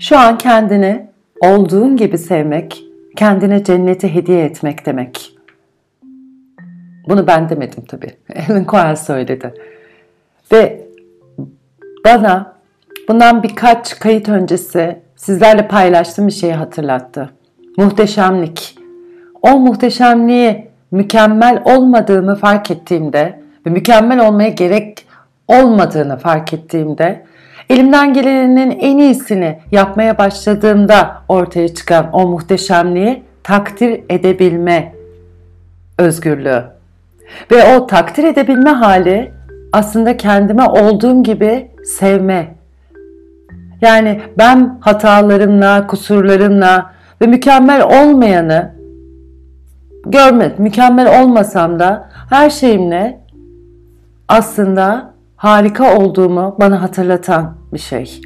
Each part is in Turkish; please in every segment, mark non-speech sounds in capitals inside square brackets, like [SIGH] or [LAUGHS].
Şu an kendini olduğun gibi sevmek, kendine cenneti hediye etmek demek. Bunu ben demedim tabii. [LAUGHS] Ellen Cohen söyledi. Ve bana bundan birkaç kayıt öncesi sizlerle paylaştığım bir şeyi hatırlattı. Muhteşemlik. O muhteşemliği mükemmel olmadığımı fark ettiğimde ve mükemmel olmaya gerek olmadığını fark ettiğimde elimden gelenin en iyisini yapmaya başladığımda ortaya çıkan o muhteşemliği takdir edebilme özgürlüğü. Ve o takdir edebilme hali aslında kendime olduğum gibi sevme. Yani ben hatalarımla, kusurlarımla ve mükemmel olmayanı görmedim. Mükemmel olmasam da her şeyimle aslında harika olduğumu bana hatırlatan bir şey.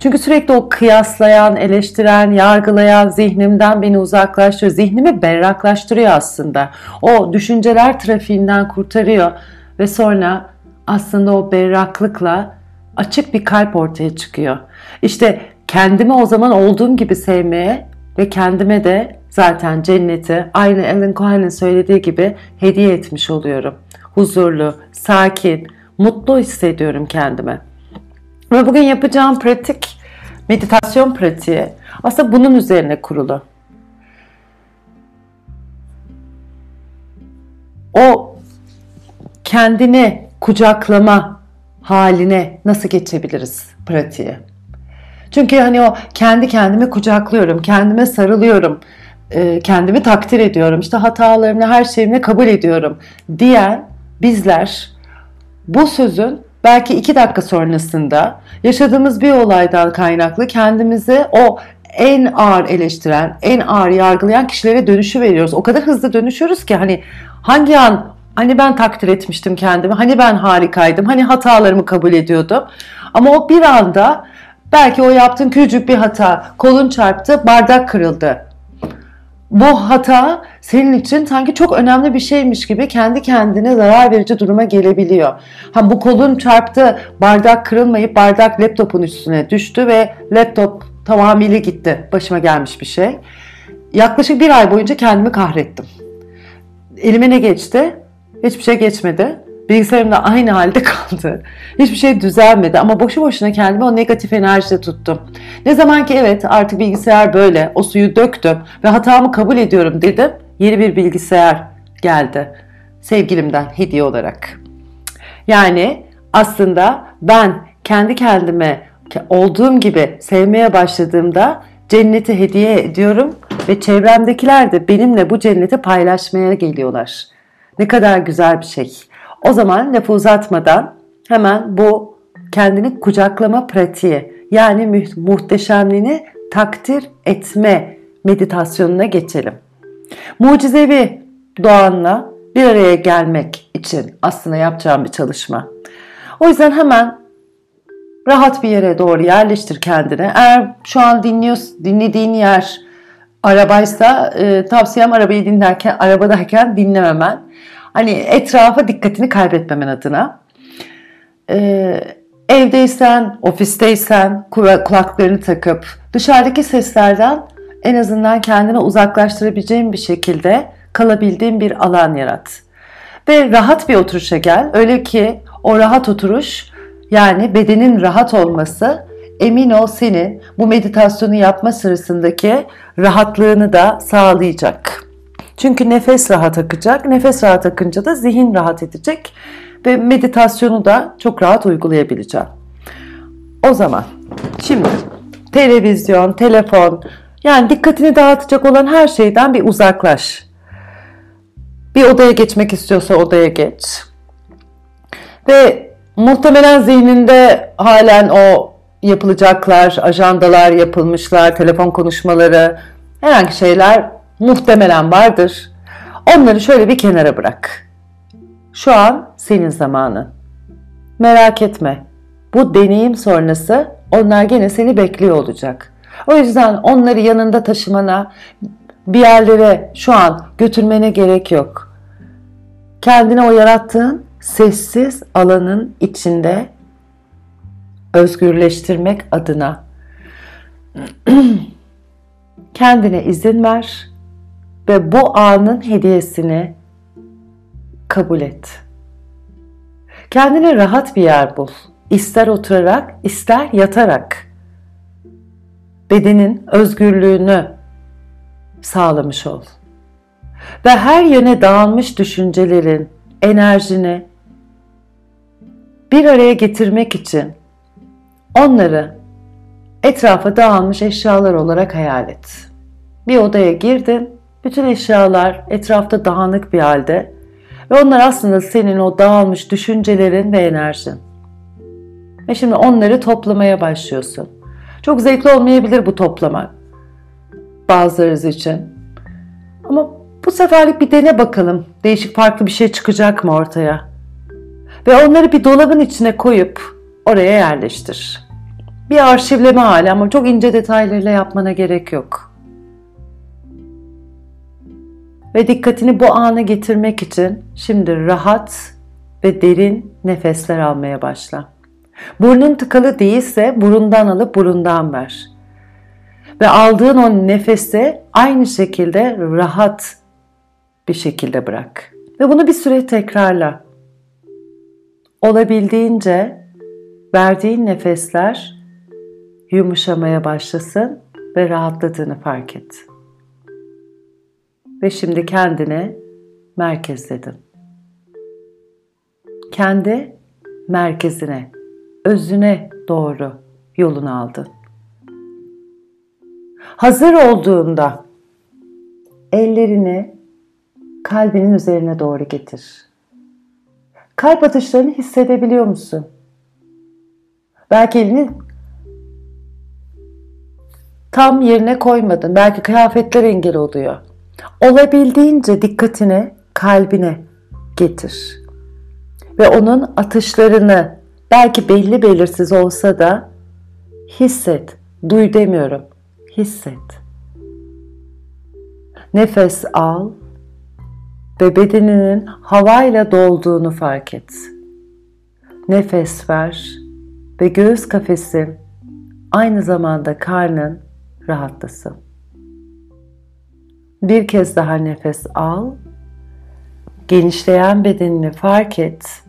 Çünkü sürekli o kıyaslayan, eleştiren, yargılayan zihnimden beni uzaklaştırıyor. Zihnimi berraklaştırıyor aslında. O düşünceler trafiğinden kurtarıyor ve sonra aslında o berraklıkla açık bir kalp ortaya çıkıyor. İşte kendimi o zaman olduğum gibi sevmeye ve kendime de zaten cenneti aynı Ellen Cohen'in söylediği gibi hediye etmiş oluyorum. Huzurlu, sakin, mutlu hissediyorum kendime. Ve bugün yapacağım pratik, meditasyon pratiği aslında bunun üzerine kurulu. O kendini kucaklama haline nasıl geçebiliriz pratiği? Çünkü hani o kendi kendimi kucaklıyorum, kendime sarılıyorum, e, kendimi takdir ediyorum, işte hatalarımı, her şeyimi kabul ediyorum diyen bizler bu sözün belki iki dakika sonrasında yaşadığımız bir olaydan kaynaklı kendimizi o en ağır eleştiren, en ağır yargılayan kişilere dönüşü veriyoruz. O kadar hızlı dönüşüyoruz ki hani hangi an hani ben takdir etmiştim kendimi, hani ben harikaydım, hani hatalarımı kabul ediyordum. Ama o bir anda belki o yaptığın küçük bir hata, kolun çarptı, bardak kırıldı bu hata senin için sanki çok önemli bir şeymiş gibi kendi kendine zarar verici duruma gelebiliyor. Ha bu kolun çarptı, bardak kırılmayıp bardak laptopun üstüne düştü ve laptop tamamıyla gitti. Başıma gelmiş bir şey. Yaklaşık bir ay boyunca kendimi kahrettim. Elime ne geçti? Hiçbir şey geçmedi. Bilgisayarım da aynı halde [LAUGHS] kaldı. Hiçbir şey düzelmedi ama boşu boşuna kendimi o negatif enerjide tuttum. Ne zaman ki evet artık bilgisayar böyle, o suyu döktüm ve hatamı kabul ediyorum dedim. Yeni bir bilgisayar geldi sevgilimden hediye olarak. Yani aslında ben kendi kendime olduğum gibi sevmeye başladığımda cenneti hediye ediyorum ve çevremdekiler de benimle bu cenneti paylaşmaya geliyorlar. Ne kadar güzel bir şey. O zaman lafı uzatmadan hemen bu kendini kucaklama pratiği yani muhteşemliğini takdir etme meditasyonuna geçelim. Mucizevi doğanla bir araya gelmek için aslında yapacağım bir çalışma. O yüzden hemen rahat bir yere doğru yerleştir kendini. Eğer şu an dinliyorsun, dinlediğin yer arabaysa e, tavsiyem arabayı dinlerken, arabadayken dinlememen. Hani etrafa dikkatini kaybetmemen adına. Ee, evdeysen, ofisteysen kulaklarını takıp dışarıdaki seslerden en azından kendini uzaklaştırabileceğin bir şekilde kalabildiğin bir alan yarat. Ve rahat bir oturuşa gel. Öyle ki o rahat oturuş yani bedenin rahat olması emin ol senin bu meditasyonu yapma sırasındaki rahatlığını da sağlayacak. Çünkü nefes rahat akacak. Nefes rahat akınca da zihin rahat edecek ve meditasyonu da çok rahat uygulayabileceğim. O zaman şimdi televizyon, telefon yani dikkatini dağıtacak olan her şeyden bir uzaklaş. Bir odaya geçmek istiyorsa odaya geç. Ve muhtemelen zihninde halen o yapılacaklar, ajandalar yapılmışlar, telefon konuşmaları, herhangi şeyler muhtemelen vardır. Onları şöyle bir kenara bırak. Şu an senin zamanın. Merak etme. Bu deneyim sonrası onlar gene seni bekliyor olacak. O yüzden onları yanında taşımana, bir yerlere şu an götürmene gerek yok. Kendine o yarattığın sessiz alanın içinde özgürleştirmek adına [CLEARS THROAT] Kendine izin ver ve bu anın hediyesini kabul et. Kendine rahat bir yer bul. İster oturarak, ister yatarak. Bedenin özgürlüğünü sağlamış ol. Ve her yöne dağılmış düşüncelerin, enerjini bir araya getirmek için onları etrafa dağılmış eşyalar olarak hayal et. Bir odaya girdin, bütün eşyalar etrafta dağınık bir halde ve onlar aslında senin o dağılmış düşüncelerin ve enerjin. Ve şimdi onları toplamaya başlıyorsun. Çok zevkli olmayabilir bu toplamak bazılarınız için. Ama bu seferlik bir dene bakalım. Değişik farklı bir şey çıkacak mı ortaya? Ve onları bir dolabın içine koyup oraya yerleştir. Bir arşivleme hali ama çok ince detaylarıyla yapmana gerek yok. Ve dikkatini bu ana getirmek için şimdi rahat ve derin nefesler almaya başla. Burnun tıkalı değilse burundan alıp burundan ver. Ve aldığın o nefesi aynı şekilde rahat bir şekilde bırak. Ve bunu bir süre tekrarla. Olabildiğince verdiğin nefesler yumuşamaya başlasın ve rahatladığını fark et. Ve şimdi kendini merkezledin. Kendi merkezine, özüne doğru yolunu aldın. Hazır olduğunda ellerini kalbinin üzerine doğru getir. Kalp atışlarını hissedebiliyor musun? Belki elini tam yerine koymadın. Belki kıyafetler engel oluyor. Olabildiğince dikkatini kalbine getir. Ve onun atışlarını belki belli belirsiz olsa da hisset. Duy demiyorum. Hisset. Nefes al ve bedeninin havayla dolduğunu fark et. Nefes ver ve göğüs kafesin aynı zamanda karnın rahatlasın. Bir kez daha nefes al. Genişleyen bedenini fark et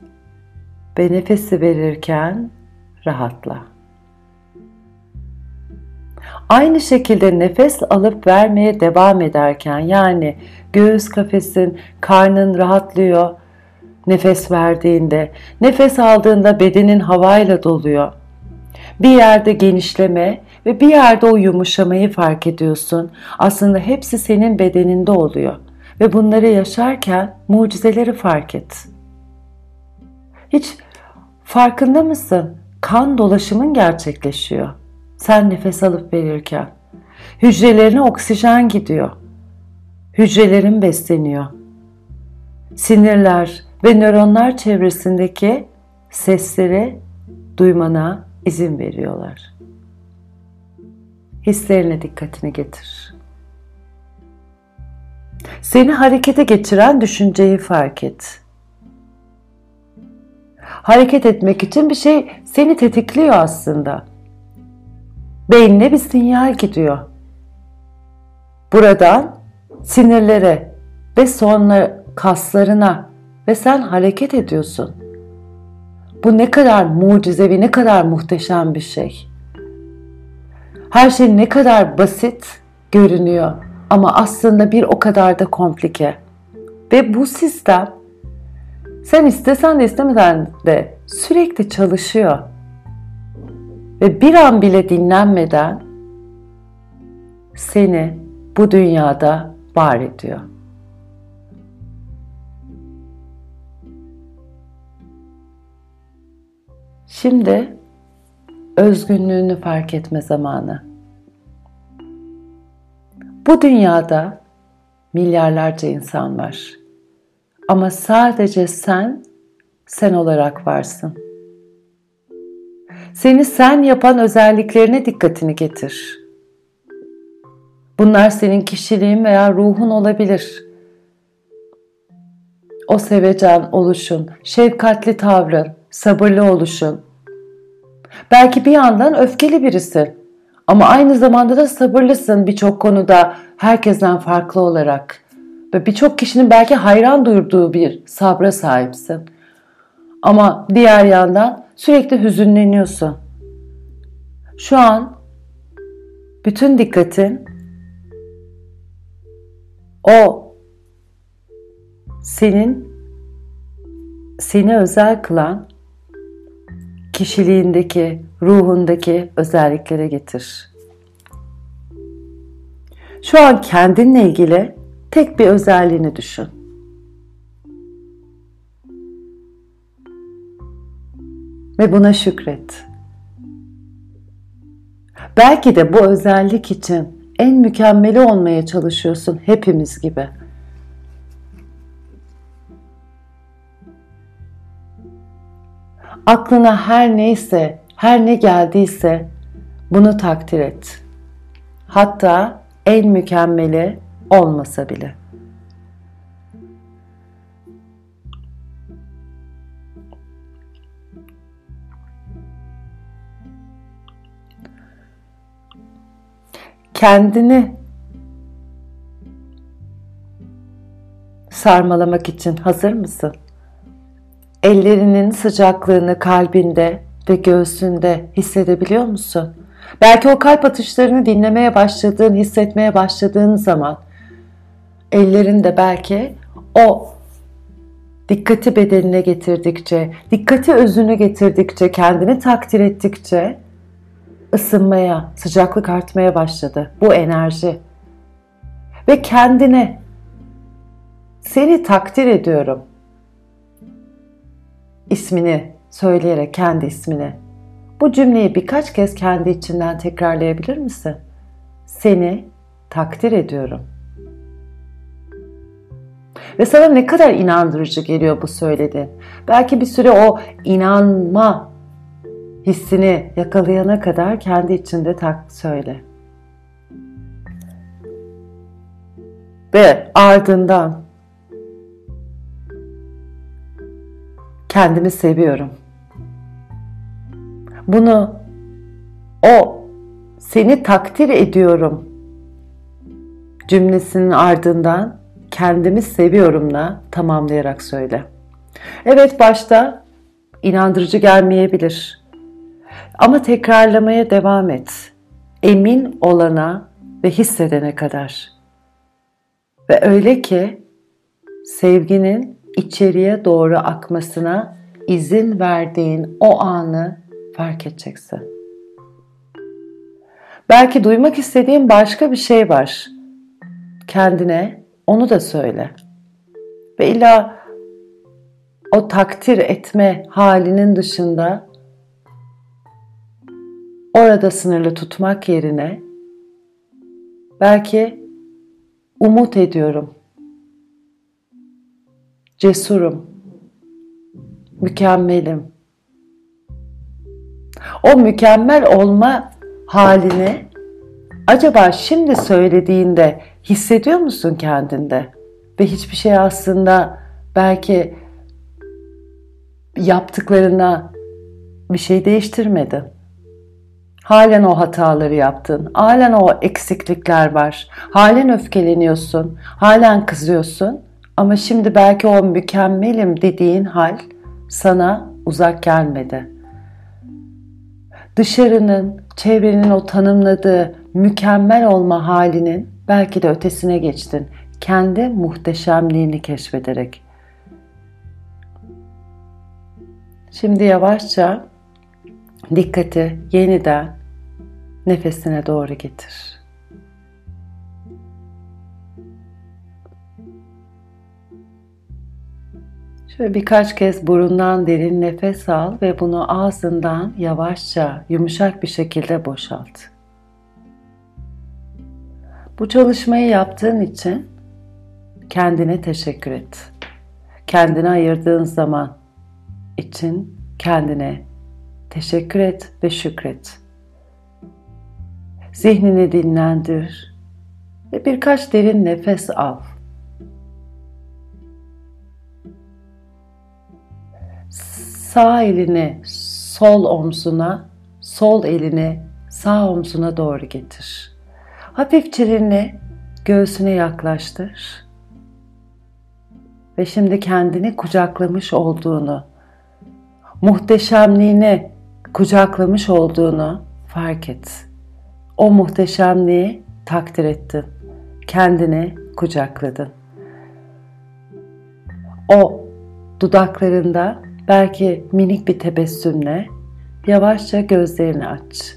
ve nefesi verirken rahatla. Aynı şekilde nefes alıp vermeye devam ederken yani göğüs kafesin, karnın rahatlıyor nefes verdiğinde, nefes aldığında bedenin havayla doluyor. Bir yerde genişleme ve bir yerde o yumuşamayı fark ediyorsun. Aslında hepsi senin bedeninde oluyor ve bunları yaşarken mucizeleri fark et. Hiç farkında mısın? Kan dolaşımın gerçekleşiyor. Sen nefes alıp verirken. Hücrelerine oksijen gidiyor. Hücrelerin besleniyor. Sinirler ve nöronlar çevresindeki sesleri duymana izin veriyorlar. Hislerine dikkatini getir. Seni harekete geçiren düşünceyi fark et. Hareket etmek için bir şey seni tetikliyor aslında. Beynine bir sinyal gidiyor. Buradan sinirlere ve sonra kaslarına ve sen hareket ediyorsun. Bu ne kadar mucizevi, ne kadar muhteşem bir şey. Her şey ne kadar basit görünüyor ama aslında bir o kadar da komplike. Ve bu sistem sen istesen de istemeden de sürekli çalışıyor. Ve bir an bile dinlenmeden seni bu dünyada var ediyor. Şimdi özgünlüğünü fark etme zamanı. Bu dünyada milyarlarca insan var. Ama sadece sen sen olarak varsın. Seni sen yapan özelliklerine dikkatini getir. Bunlar senin kişiliğin veya ruhun olabilir. O sevecen oluşun, şefkatli tavrın, sabırlı oluşun. Belki bir yandan öfkeli birisin. Ama aynı zamanda da sabırlısın birçok konuda herkesten farklı olarak. Ve birçok kişinin belki hayran duyduğu bir sabra sahipsin. Ama diğer yandan sürekli hüzünleniyorsun. Şu an bütün dikkatin o senin seni özel kılan kişiliğindeki, ruhundaki özelliklere getir. Şu an kendinle ilgili tek bir özelliğini düşün. Ve buna şükret. Belki de bu özellik için en mükemmeli olmaya çalışıyorsun hepimiz gibi. Aklına her neyse, her ne geldiyse bunu takdir et. Hatta en mükemmeli olmasa bile. Kendini sarmalamak için hazır mısın? Ellerinin sıcaklığını kalbinde ve göğsünde hissedebiliyor musun? Belki o kalp atışlarını dinlemeye başladığın, hissetmeye başladığın zaman ellerin de belki o dikkati bedenine getirdikçe, dikkati özünü getirdikçe, kendini takdir ettikçe ısınmaya, sıcaklık artmaya başladı. Bu enerji. Ve kendine seni takdir ediyorum ismini söyleyerek kendi ismini. Bu cümleyi birkaç kez kendi içinden tekrarlayabilir misin? Seni takdir ediyorum. Ve sana ne kadar inandırıcı geliyor bu söylediğin. Belki bir süre o inanma hissini yakalayana kadar kendi içinde tak söyle. Ve ardından kendimi seviyorum. Bunu o seni takdir ediyorum cümlesinin ardından kendimi seviyorumla tamamlayarak söyle. Evet başta inandırıcı gelmeyebilir. Ama tekrarlamaya devam et. Emin olana ve hissedene kadar. Ve öyle ki sevginin içeriye doğru akmasına izin verdiğin o anı fark edeceksin. Belki duymak istediğin başka bir şey var. Kendine onu da söyle. Ve illa o takdir etme halinin dışında orada sınırlı tutmak yerine belki umut ediyorum. Cesurum. Mükemmelim. O mükemmel olma halini acaba şimdi söylediğinde hissediyor musun kendinde? Ve hiçbir şey aslında belki yaptıklarına bir şey değiştirmedi. Halen o hataları yaptın. Halen o eksiklikler var. Halen öfkeleniyorsun. Halen kızıyorsun. Ama şimdi belki o mükemmelim dediğin hal sana uzak gelmedi. Dışarının, çevrenin o tanımladığı mükemmel olma halinin belki de ötesine geçtin. Kendi muhteşemliğini keşfederek. Şimdi yavaşça dikkati yeniden nefesine doğru getir. Şöyle birkaç kez burundan derin nefes al ve bunu ağzından yavaşça, yumuşak bir şekilde boşalt. Bu çalışmayı yaptığın için kendine teşekkür et. Kendine ayırdığın zaman için kendine teşekkür et ve şükret. Zihnini dinlendir ve birkaç derin nefes al. Sağ elini sol omzuna, sol elini sağ omzuna doğru getir. Hafif elini göğsüne yaklaştır. Ve şimdi kendini kucaklamış olduğunu, muhteşemliğini kucaklamış olduğunu fark et. O muhteşemliği takdir ettin. Kendini kucakladın. O dudaklarında belki minik bir tebessümle yavaşça gözlerini aç.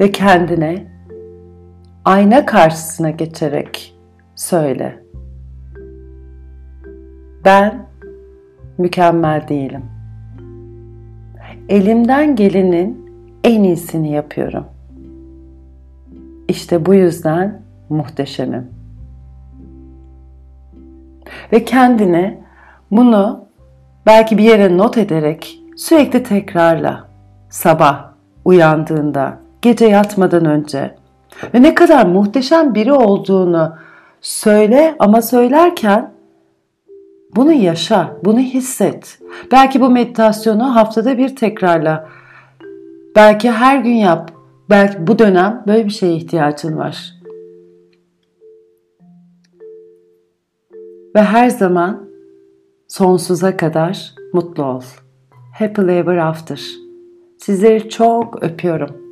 Ve kendine ayna karşısına geçerek söyle. Ben mükemmel değilim. Elimden gelenin en iyisini yapıyorum. İşte bu yüzden muhteşemim. Ve kendine bunu belki bir yere not ederek sürekli tekrarla. Sabah uyandığında, gece yatmadan önce ve ne kadar muhteşem biri olduğunu söyle ama söylerken bunu yaşa, bunu hisset. Belki bu meditasyonu haftada bir tekrarla. Belki her gün yap. Belki bu dönem böyle bir şeye ihtiyacın var. Ve her zaman sonsuza kadar mutlu ol. Happily ever after. Sizleri çok öpüyorum.